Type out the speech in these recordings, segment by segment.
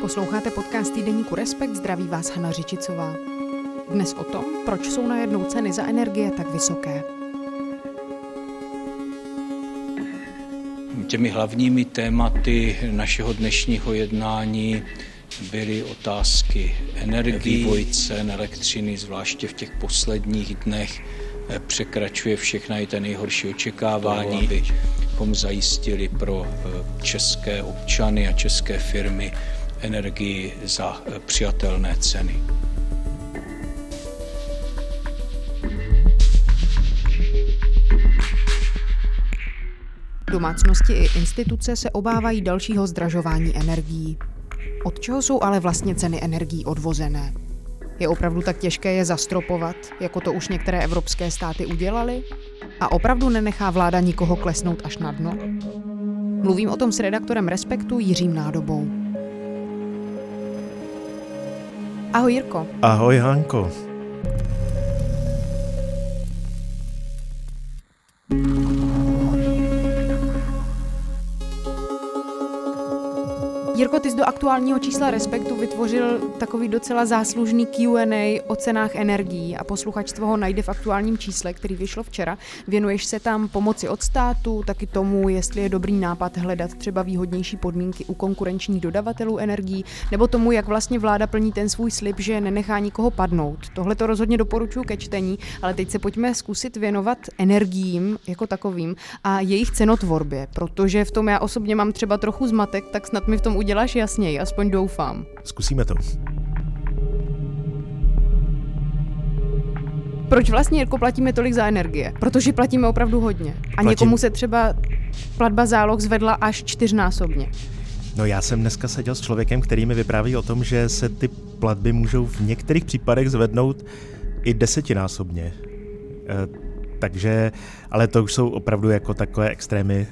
Posloucháte podcast týdeníku Respekt, zdraví vás Hana Řičicová. Dnes o tom, proč jsou najednou ceny za energie tak vysoké. Těmi hlavními tématy našeho dnešního jednání byly otázky energií, vývoj cen elektřiny, zvláště v těch posledních dnech eh, překračuje všechna i ten nejhorší očekávání, abychom zajistili pro eh, české občany a české firmy energii za eh, přijatelné ceny. Domácnosti i instituce se obávají dalšího zdražování energií. Od čeho jsou ale vlastně ceny energií odvozené? Je opravdu tak těžké je zastropovat, jako to už některé evropské státy udělaly? A opravdu nenechá vláda nikoho klesnout až na dno? Mluvím o tom s redaktorem Respektu Jiřím Nádobou. Ahoj Jirko. Ahoj Hanko. Jirko, ty jsi do aktuálního čísla Respektu vytvořil takový docela záslužný Q&A o cenách energií a posluchačstvo ho najde v aktuálním čísle, který vyšlo včera. Věnuješ se tam pomoci od státu, taky tomu, jestli je dobrý nápad hledat třeba výhodnější podmínky u konkurenčních dodavatelů energií, nebo tomu, jak vlastně vláda plní ten svůj slib, že nenechá nikoho padnout. Tohle to rozhodně doporučuji ke čtení, ale teď se pojďme zkusit věnovat energiím jako takovým a jejich cenotvorbě, protože v tom já osobně mám třeba trochu zmatek, tak snad mi v tom uděláš jasněji, aspoň doufám. Zkusíme to. Proč vlastně, Jirko, platíme tolik za energie? Protože platíme opravdu hodně. A Platím. někomu se třeba platba záloh zvedla až čtyřnásobně. No já jsem dneska seděl s člověkem, který mi vypráví o tom, že se ty platby můžou v některých případech zvednout i desetinásobně. E, takže, ale to už jsou opravdu jako takové extrémy,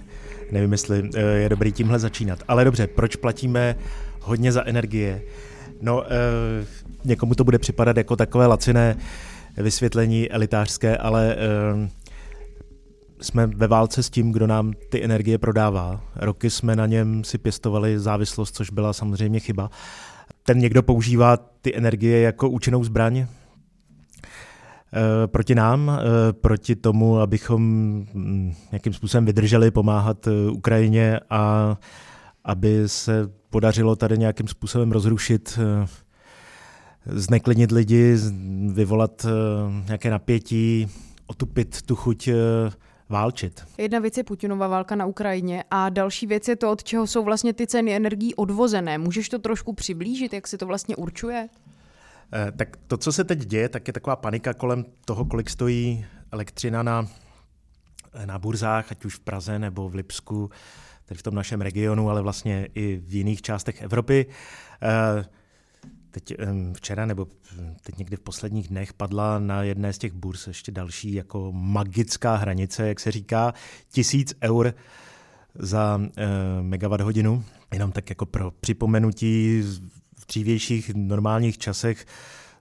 nevím, jestli eh, je dobrý tímhle začínat. Ale dobře, proč platíme hodně za energie? No, eh, někomu to bude připadat jako takové laciné vysvětlení elitářské, ale eh, jsme ve válce s tím, kdo nám ty energie prodává. Roky jsme na něm si pěstovali závislost, což byla samozřejmě chyba. Ten někdo používá ty energie jako účinnou zbraň, proti nám, eh, proti tomu, abychom mm, nějakým způsobem vydrželi pomáhat eh, Ukrajině a aby se podařilo tady nějakým způsobem rozrušit, zneklidnit lidi, vyvolat nějaké napětí, otupit tu chuť válčit. Jedna věc je Putinova válka na Ukrajině a další věc je to, od čeho jsou vlastně ty ceny energií odvozené. Můžeš to trošku přiblížit, jak se to vlastně určuje? Eh, tak to, co se teď děje, tak je taková panika kolem toho, kolik stojí elektřina na, eh, na burzách, ať už v Praze nebo v Lipsku, tedy v tom našem regionu, ale vlastně i v jiných částech Evropy. Eh, teď včera nebo teď někdy v posledních dnech padla na jedné z těch burz ještě další jako magická hranice, jak se říká, tisíc eur za megawatt hodinu. Jenom tak jako pro připomenutí, dřívějších normálních časech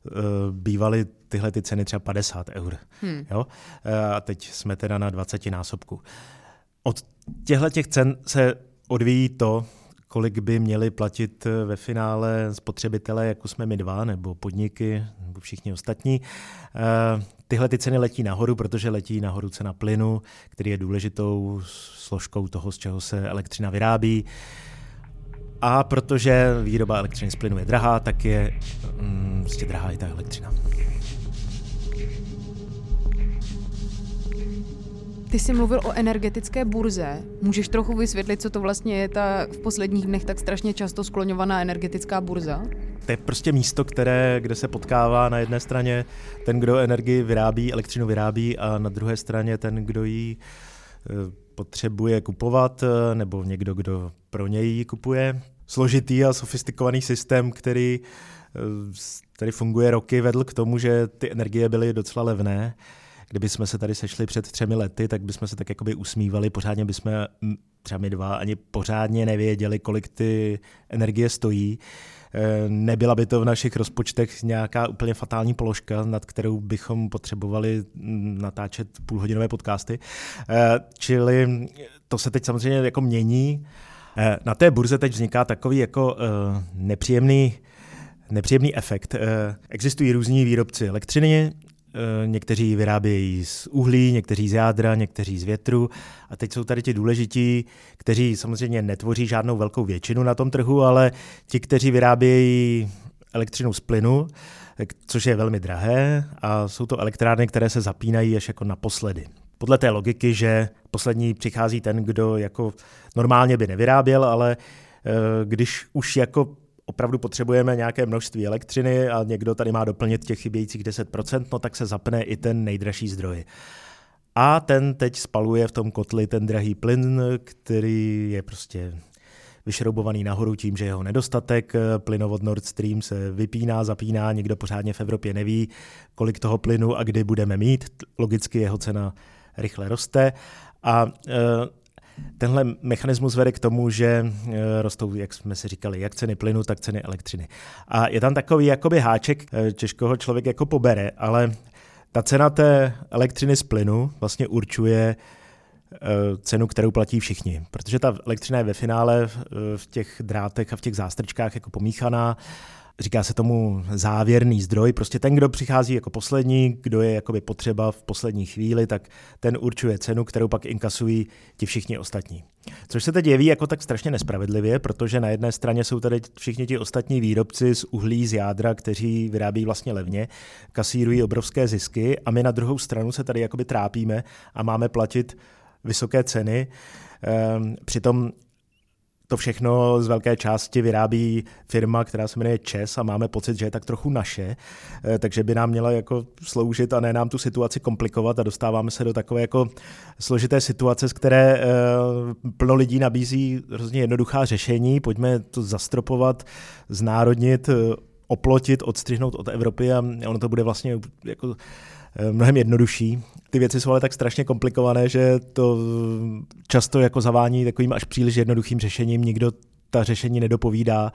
uh, bývaly tyhle ty ceny třeba 50 eur. Hmm. Jo? Uh, a teď jsme teda na 20 násobku. Od těchto těch cen se odvíjí to, kolik by měli platit eh, ve finále spotřebitelé, jako jsme my dva, nebo podniky, nebo všichni ostatní. Tyhle ty ceny letí nahoru, protože letí nahoru cena plynu, který je důležitou složkou toho, z čeho se elektřina vyrábí. A protože výroba elektřiny z plynu je drahá, tak je mm, prostě drahá i ta elektřina. Ty jsi mluvil o energetické burze. Můžeš trochu vysvětlit, co to vlastně je ta v posledních dnech tak strašně často skloňovaná energetická burza? To je prostě místo, které, kde se potkává na jedné straně ten, kdo energii vyrábí, elektřinu vyrábí, a na druhé straně ten, kdo ji eh, potřebuje kupovat, eh, nebo někdo, kdo pro něj ji kupuje složitý a sofistikovaný systém, který eh, funguje roky, vedl k tomu, že ty energie byly docela levné. kdyby jsme se tady sešli před třemi lety, tak bychom se tak jakoby usmívali, pořádně bychom třeba my dva ani pořádně nevěděli, kolik ty energie stojí. Eh, nebyla by to v našich rozpočtech nějaká úplně fatální položka, nad kterou bychom potřebovali natáčet půlhodinové podcasty. Eh, čili to se teď samozřejmě jako mění. Eh, na té burze teď vzniká takový jako nepříjemný nepříjemný efekt. Existují různí výrobci elektřiny, Eh, někteří vyrábějí z uhlí, někteří z jádra, někteří z větru. A teď jsou tady ti důležití, kteří samozřejmě netvoří žádnou velkou většinu na tom trhu, ale ti, kteří vyrábějí elektřinu z plynu, což je velmi drahé a jsou to elektrárny, které se zapínají až jako naposledy. Podle té logiky, že poslední přichází ten, kdo jako normálně by nevyráběl, ale eh, když už jako opravdu potřebujeme nějaké množství elektřiny a někdo tady má doplnit těch chybějících 10%, no tak se zapne i ten nejdražší zdroj. A ten teď spaluje v tom kotli ten drahý plyn, který je prostě vyšroubovaný nahoru tím, že jeho nedostatek. Plynovod Nord Stream se vypíná, zapíná, nikdo pořádně v Evropě neví, kolik toho plynu a kdy budeme mít. Logicky jeho cena rychle roste. A e, Tenhle mechanismus vede k tomu, že eh, rostou, jak jsme si říkali, jak ceny plynu, tak ceny elektřiny. A je tam takový jakoby háček, těžko ho člověk jako pobere, ale ta cena té elektřiny z plynu vlastně určuje cenu, kterou platí všichni. Protože ta elektřina je ve finále v těch drátech a v těch zástrčkách jako pomíchaná říká se tomu závěrný zdroj, prostě ten, kdo přichází jako poslední, kdo je jakoby potřeba v poslední chvíli, tak ten určuje cenu, kterou pak inkasují ti všichni ostatní. Což se teď jeví jako tak strašně nespravedlivě, protože na jedné straně jsou tady všichni ti ostatní výrobci z uhlí, z jádra, kteří vyrábí vlastně levně, kasírují obrovské zisky a my na druhou stranu se tady jakoby trápíme a máme platit vysoké ceny. Ehm, přitom to všechno z velké části vyrábí firma, která se jmenuje ČES a máme pocit, že je tak trochu naše, eh, takže by nám měla jako sloužit a ne nám tu situaci komplikovat a dostáváme se do takové jako složité situace, z které eh, plno lidí nabízí hrozně jednoduchá řešení. Pojďme to zastropovat, znárodnit, eh, oplotit, odstřihnout od Evropy a ono to bude vlastně jako Eh, mnohem jednodušší. Ty věci jsou ale tak strašně komplikované, že to často jako zavání takovým až příliš jednoduchým řešením. Nikdo ta řešení nedopovídá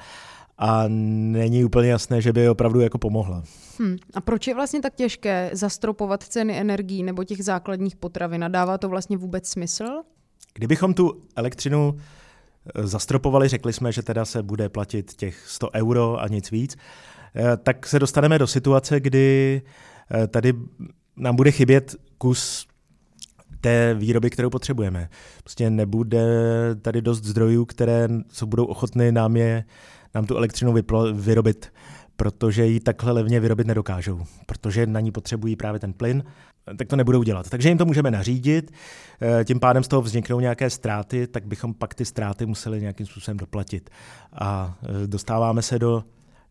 a není úplně jasné, že by opravdu jako pomohla. Hmm. A proč je vlastně tak těžké zastropovat ceny energií nebo těch základních potravin? A dává to vlastně vůbec smysl? Kdybychom tu elektřinu eh, zastropovali, řekli jsme, že teda se bude platit těch 100 euro a nic víc, eh, tak se dostaneme do situace, kdy Eh, tady nám bude chybět kus té výroby, kterou potřebujeme. Prostě nebude tady dost zdrojů, které co budou ochotny nám, je, nám tu elektřinu vyplo, vyrobit, protože ji takhle levně vyrobit nedokážou, protože na ní potřebují právě ten plyn, tak to nebudou dělat. Takže jim to můžeme nařídit, eh, tím pádem z toho vzniknou nějaké ztráty, tak bychom pak ty ztráty museli nějakým způsobem doplatit. A eh, dostáváme se do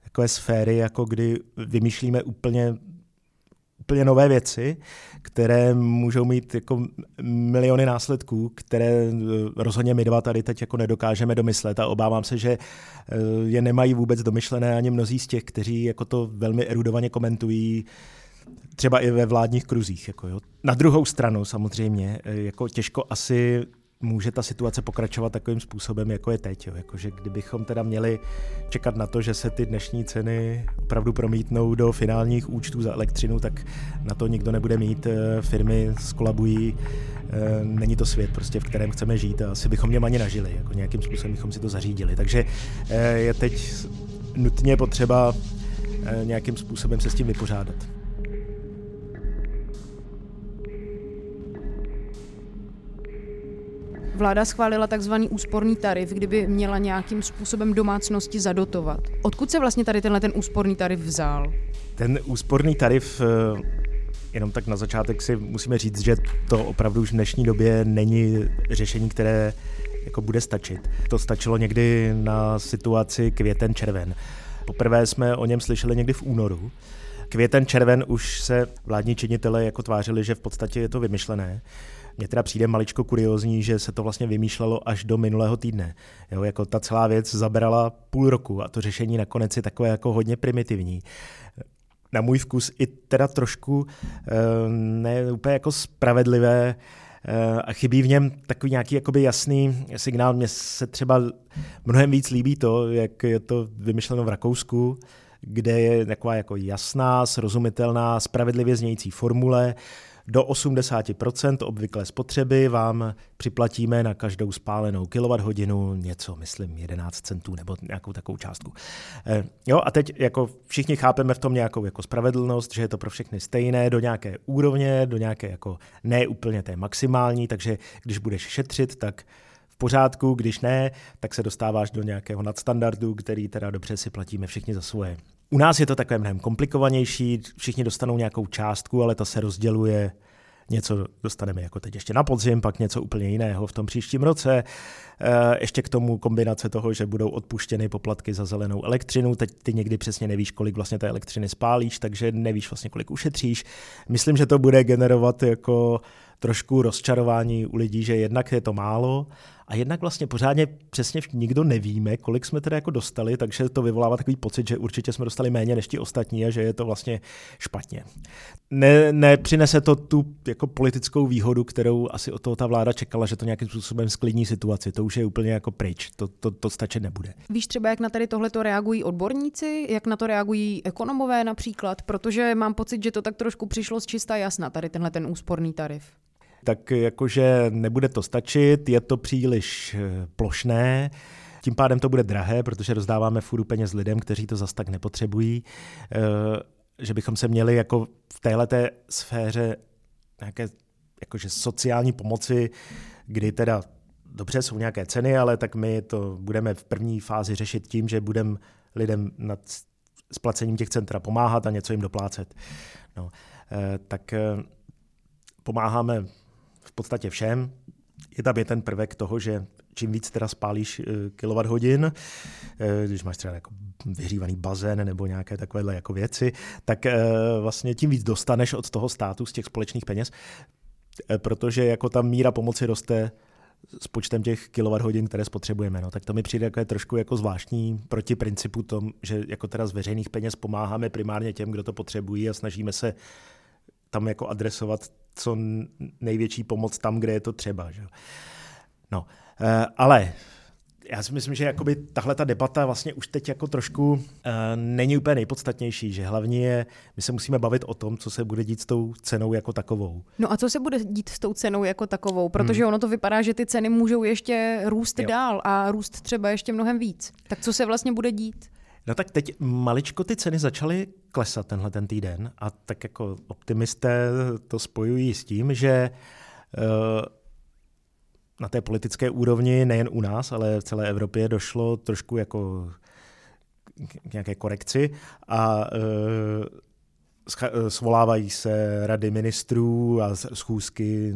takové sféry, jako kdy vymýšlíme úplně úplně nové věci, které můžou mít jako miliony následků, které eh, rozhodně my dva tady teď jako nedokážeme domyslet a obávám se, že je nemají vůbec domyšlené ani mnozí z těch, kteří jako to velmi erudovaně komentují, třeba i ve vládních kruzích. Jako jo. Na druhou stranu samozřejmě, eh, jako těžko asi může ta situace pokračovat takovým způsobem, jako je teď. Jo. Jakože kdybychom teda měli čekat na to, že se ty dnešní ceny opravdu promítnou do finálních účtů za elektřinu, tak na to nikdo nebude mít. Eh, firmy skolabují, eh, není to svět, prostě, v kterém chceme žít a asi bychom něm ani nažili. Jako nějakým způsobem bychom si to zařídili. Takže je teď nutně potřeba nějakým způsobem se s tím vypořádat. Vláda schválila takzvaný úsporný tarif, kdyby měla nějakým způsobem domácnosti zadotovat. Odkud se vlastně tady tenhle ten úsporný tarif vzal? Ten úsporný tarif eh, Jenom tak na začátek si musíme říct, že to opravdu už v dnešní době není řešení, které jako bude stačit. To stačilo někdy na situaci květen-červen. Poprvé jsme o něm slyšeli někdy v únoru. Květen červen už se vládní činitelé jako tvářili, že v podstatě je to vymyšlené. Mně teda přijde maličko kuriozní, že se to vlastně vymýšlelo až do minulého týdne. Jo, jako ta celá věc zabrala půl roku a to řešení nakonec je takové jako hodně primitivní. na můj vkus i teda trošku ne úplně jako spravedlivé a chybí v něm takový nějaký jakoby jasný signál. Mně se třeba mnohem víc líbí to, jak je to vymyšleno v Rakousku, kde je taková jako jasná, srozumitelná, spravedlivě znějící formule, do 80% obvyklé spotřeby vám připlatíme na každou spálenou kWh něco, myslím, 11 centů nebo nějakou takovou částku. Eh, jo, a teď jako všichni chápeme v tom nějakou jako spravedlnost, že je to pro všechny stejné do nějaké úrovně, do nějaké jako ne úplně té maximální, takže když budeš šetřit, tak v pořádku, když ne, tak se dostáváš do nějakého nadstandardu, který teda dobře si platíme všichni za svoje. U nás je to takové mnohem komplikovanější, všichni dostanou nějakou částku, ale ta se rozděluje něco dostaneme jako teď ještě na podzim, pak něco úplně jiného v tom příštím roce. Eh, ještě k tomu kombinace toho, že budou odpuštěny poplatky za zelenou elektřinu. Teď ty někdy přesně nevíš, kolik vlastně té elektřiny spálíš, takže nevíš vlastně, kolik ušetříš. Myslím, že to bude generovat jako trošku rozčarování u lidí, že jednak je to málo a jednak vlastně pořádně přesně nikdo nevíme, kolik jsme teda jako dostali, takže to vyvolává takový pocit, že určitě jsme dostali méně než ti ostatní a že je to vlastně špatně. Ne, nepřinese to tu jako politickou výhodu, kterou asi od toho ta vláda čekala, že to nějakým způsobem sklidní situaci. To už je úplně jako pryč, to, to, to stačit nebude. Víš třeba, jak na tady tohle to reagují odborníci, jak na to reagují ekonomové například, protože mám pocit, že to tak trošku přišlo z čista jasna, tady tenhle ten úsporný tarif tak jakože nebude to stačit, je to příliš eh, plošné, tím pádem to bude drahé, protože rozdáváme fůru peněz lidem, kteří to zas tak nepotřebují, eh, že bychom se měli jako v téhleté sféře nějaké jakože sociální pomoci, kdy teda dobře jsou nějaké ceny, ale tak my to budeme v první fázi řešit tím, že budeme lidem nad splacením těch centra pomáhat a něco jim doplácet. No, eh, tak pomáháme podstatě všem. Je tam je ten prvek toho, že čím víc teda spálíš kWh, eh, když máš třeba jako vyhřívaný bazén nebo nějaké takovéhle jako věci, tak eh, vlastně tím víc dostaneš od toho státu z těch společných peněz, eh, protože jako ta míra pomoci roste s počtem těch kWh, které spotřebujeme. No, tak to mi přijde jako je trošku jako zvláštní proti principu tom, že jako teda z veřejných peněz pomáháme primárně těm, kdo to potřebují a snažíme se tam jako adresovat co největší pomoc tam, kde je to třeba. Že? No, eh, ale já si myslím, že jakoby tahle ta debata vlastně už teď jako trošku uh, není úplně nejpodstatnější, že hlavně je, my se musíme bavit o tom, co se bude dít s tou cenou jako takovou. No a co se bude dít s tou cenou jako takovou, protože hmm. ono to vypadá, že ty ceny můžou ještě růst jo. dál a růst třeba ještě mnohem víc. Tak co se vlastně bude dít? No tak teď maličko ty ceny začaly klesat tenhle ten týden a tak jako optimisté to spojují s tím, že uh, na té politické úrovni, nejen u nás, ale v celé Evropě došlo trošku jako k nějaké korekci a uh, svolávají se rady ministrů a schůzky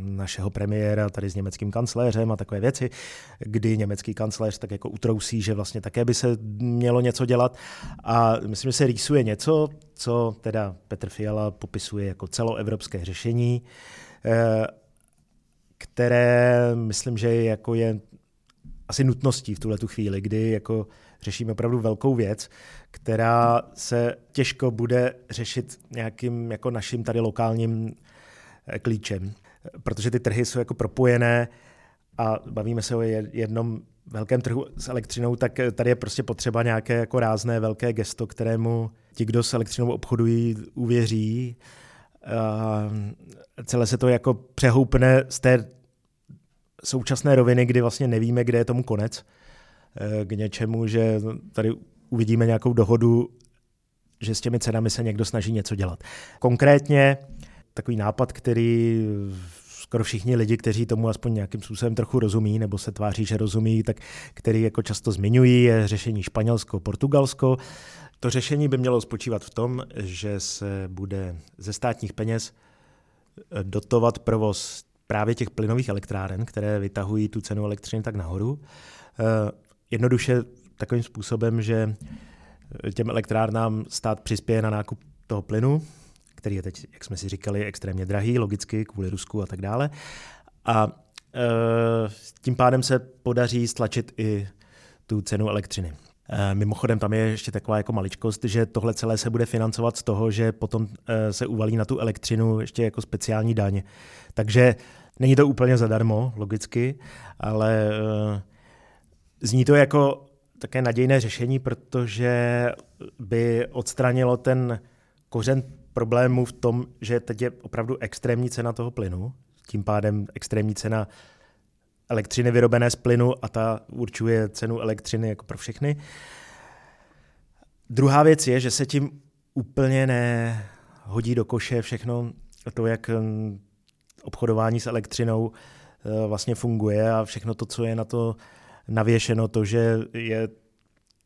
našeho premiéra tady s německým kancléřem a takové věci, kdy německý kancléř tak jako utrousí, že vlastně také by se mělo něco dělat. A myslím, že se rýsuje něco, co teda Petr Fiala popisuje jako celoevropské řešení, eh, které myslím, že jako je asi nutností v tuhle tu chvíli, kdy jako řešíme opravdu velkou věc, která se těžko bude řešit nějakým jako naším tady lokálním eh, klíčem, protože ty trhy jsou jako propojené a bavíme se o jednom velkém trhu s elektřinou, tak eh, tady je prostě potřeba nějaké jako rázné velké gesto, kterému ti, kdo s elektřinou obchodují, uvěří. A celé se to jako přehoupne z té současné roviny, kdy vlastně nevíme, kde je tomu konec, k něčemu, že tady uvidíme nějakou dohodu, že s těmi cenami se někdo snaží něco dělat. Konkrétně takový nápad, který skoro všichni lidi, kteří tomu aspoň nějakým způsobem trochu rozumí, nebo se tváří, že rozumí, tak který jako často zmiňují, je řešení Španělsko-Portugalsko. To řešení by mělo spočívat v tom, že se bude ze státních peněz dotovat provoz právě těch plynových elektráren, které vytahují tu cenu elektřiny tak nahoru. Eh, jednoduše takovým způsobem, že těm elektrárnám stát přispěje na nákup toho plynu, který je teď, jak jsme si říkali, extrémně drahý, logicky, kvůli Rusku a tak dále. A e, tím pádem se podaří stlačit i tu cenu elektřiny. Eh, mimochodem tam je ještě taková jako maličkost, že tohle celé se bude financovat z toho, že potom eh, se uvalí na tu elektřinu ještě jako speciální daň. Takže není to úplně zadarmo, logicky, ale eh, zní to jako také nadějné řešení, protože by odstranilo ten kořen problému v tom, že teď je opravdu extrémní cena toho plynu, tím pádem extrémní cena elektřiny vyrobené z plynu a ta určuje cenu elektřiny jako pro všechny. Druhá věc je, že se tím úplně nehodí do koše všechno to, jak hm, obchodování s elektřinou eh, vlastně funguje a všechno to, co je na to navěšeno, to, že je,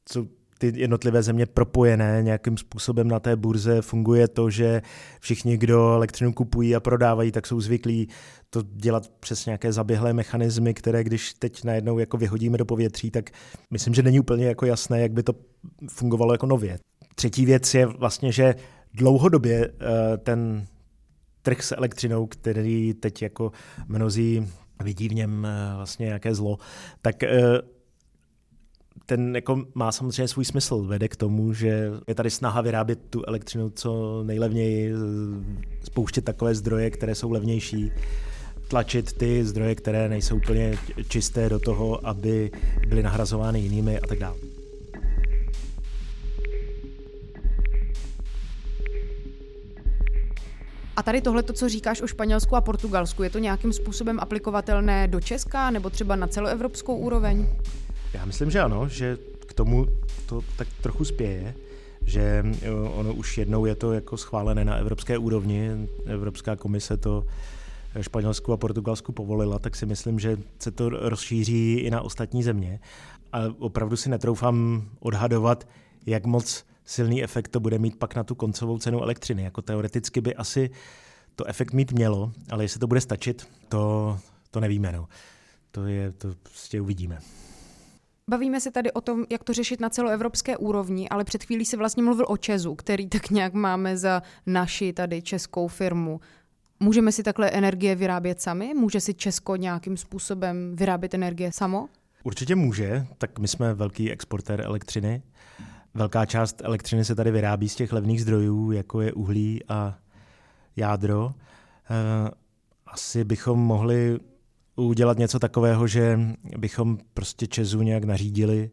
co ty jednotlivé země propojené nějakým způsobem na té burze. Funguje to, že všichni, kdo elektřinu kupují a prodávají, tak jsou zvyklí to dělat přes nějaké zaběhlé mechanismy, které když teď najednou jako vyhodíme do povětří, tak myslím, že není úplně jako jasné, jak by to fungovalo jako nově. Třetí věc je vlastně, že dlouhodobě eh, ten trh s elektřinou, který teď jako mnozí vidí v něm eh, vlastně nějaké zlo, tak eh, ten jako má samozřejmě svůj smysl. Vede k tomu, že je tady snaha vyrábět tu elektřinu co nejlevněji, spouštět takové zdroje, které jsou levnější, tlačit ty zdroje, které nejsou úplně čisté do toho, aby byly nahrazovány jinými a tak dále. A tady tohle, co říkáš o Španělsku a Portugalsku, je to nějakým způsobem aplikovatelné do Česka nebo třeba na celoevropskou úroveň? Já myslím, že ano, že k tomu to tak trochu spěje, že eh, ono už jednou je to jako schválené na evropské úrovni, Evropská komise to Španělsku a Portugalsku povolila, tak si myslím, že se to rozšíří i na ostatní země. A opravdu si netroufám odhadovat, jak moc silný efekt to bude mít pak na tu koncovou cenu elektřiny. Jako teoreticky by asi to efekt mít mělo, ale jestli to bude stačit, to, to nevíme. No. To, je, to prostě uvidíme. Bavíme se tady o tom, jak to řešit na celoevropské úrovni, ale před chvílí se vlastně mluvil o Česu, který tak nějak máme za naši tady českou firmu. Můžeme si takhle energie vyrábět sami? Může si Česko nějakým způsobem vyrábět energie samo? Určitě může, tak my jsme velký exportér elektřiny. Velká část elektřiny se tady vyrábí z těch levných zdrojů, jako je uhlí a jádro. Eh, asi bychom mohli udělat něco takového, že bychom prostě Česu nějak nařídili,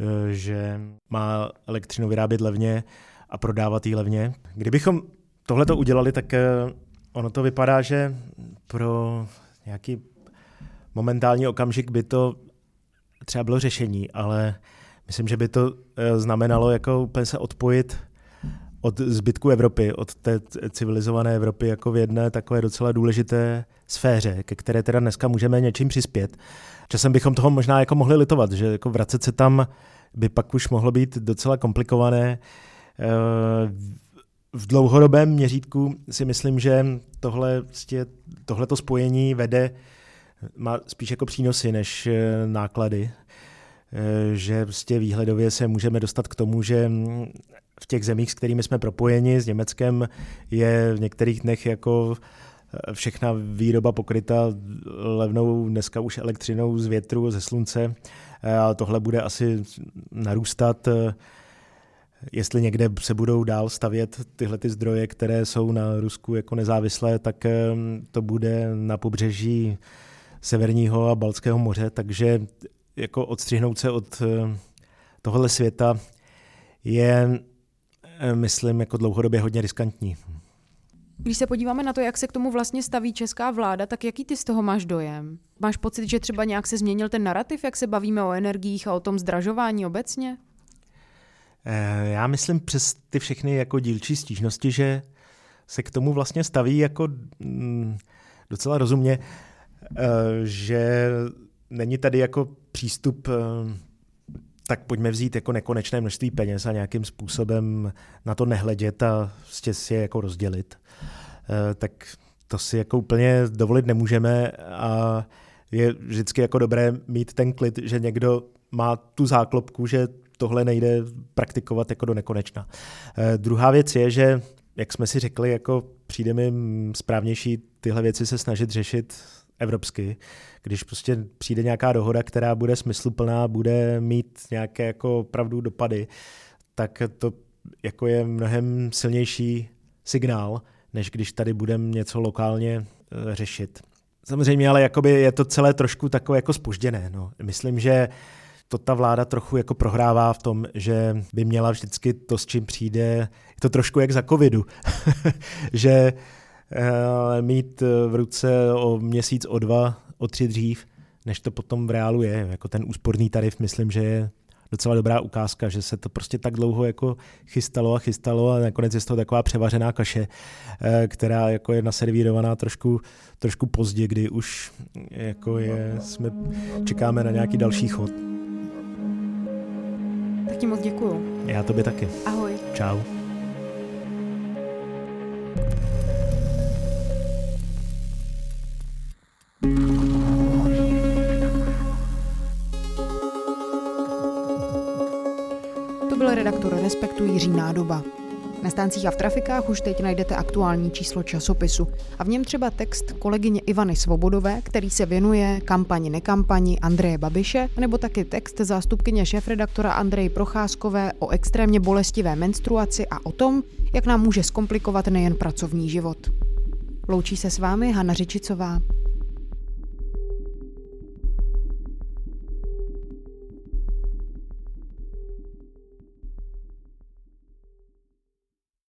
eh, že má elektřinu vyrábět levně a prodávat ji levně. Kdybychom tohle to udělali, tak eh, ono to vypadá, že pro nějaký momentální okamžik by to třeba bylo řešení, ale myslím, že by to eh, znamenalo jako úplně se odpojit od zbytku Evropy, od té civilizované Evropy jako v jedné takové docela důležité sféře, ke které teda dneska můžeme něčím přispět. Časem bychom toho možná jako mohli litovat, že jako vracet se tam by pak už mohlo být docela komplikované. Eh, v dlouhodobém měřítku si myslím, že tohle, tohleto spojení vede, má spíš jako přínosy než eh, náklady. Eh, že prostě výhledově se můžeme dostat k tomu, že v těch zemích, s kterými jsme propojeni, s Německem, je v některých dnech jako eh, všechna výroba pokryta levnou dneska už elektřinou z větru, ze slunce. A tohle bude asi narůstat. Jestli někde se budou dál stavět tyhle ty zdroje, které jsou na Rusku jako nezávislé, tak to bude na pobřeží Severního a Balckého moře, takže jako odstřihnout se od eh, tohle světa je, eh, myslím, jako dlouhodobě hodně riskantní. Když se podíváme na to, jak se k tomu vlastně staví česká vláda, tak jaký ty z toho máš dojem? Máš pocit, že třeba nějak se změnil ten narrativ, jak se bavíme o energiích a o tom zdražování obecně? Eh, já myslím přes ty všechny jako dílčí stížnosti, že se k tomu vlastně staví jako mm, docela rozumně, že není tady jako přístup, eh, tak pojďme vzít jako nekonečné množství peněz a nějakým způsobem na to nehledět a prostě si je jako rozdělit. Eh, tak to si jako úplně dovolit nemůžeme a je vždycky jako dobré mít ten klid, že někdo má tu záklopku, že tohle nejde praktikovat jako do nekonečna. Eh, druhá věc je, že jak jsme si řekli, jako přijde mi správnější tyhle věci se snažit řešit evropsky, když prostě přijde nějaká dohoda, která bude smysluplná, bude mít nějaké jako opravdu dopady, tak to jako je mnohem silnější signál, než když tady budeme něco lokálně eh, řešit. Samozřejmě, ale jakoby je to celé trošku takové jako spožděné. No. Myslím, že to ta vláda trochu jako prohrává v tom, že by měla vždycky to, s čím přijde, je to trošku jak za covidu, že mít v ruce o měsíc, o dva, o tři dřív, než to potom v reálu je. Jako ten úsporný tarif, myslím, že je docela dobrá ukázka, že se to prostě tak dlouho jako chystalo a chystalo a nakonec je to taková převařená kaše, eh, která jako je naservírovaná trošku, trošku pozdě, kdy už jako je, jsme, čekáme na nějaký další chod. Tak ti moc děkuju. Já tobě taky. Ahoj. Čau. Redaktor Respektu Jiří Nádoba. Na stáncích a v trafikách už teď najdete aktuální číslo časopisu a v něm třeba text kolegyně Ivany Svobodové, který se věnuje kampani nekampani Andreje Babiše, nebo taky text zástupkyně šéfredaktora Andreje Procházkové o extrémně bolestivé menstruaci a o tom, jak nám může zkomplikovat nejen pracovní život. Loučí se s vámi Hana Řičicová.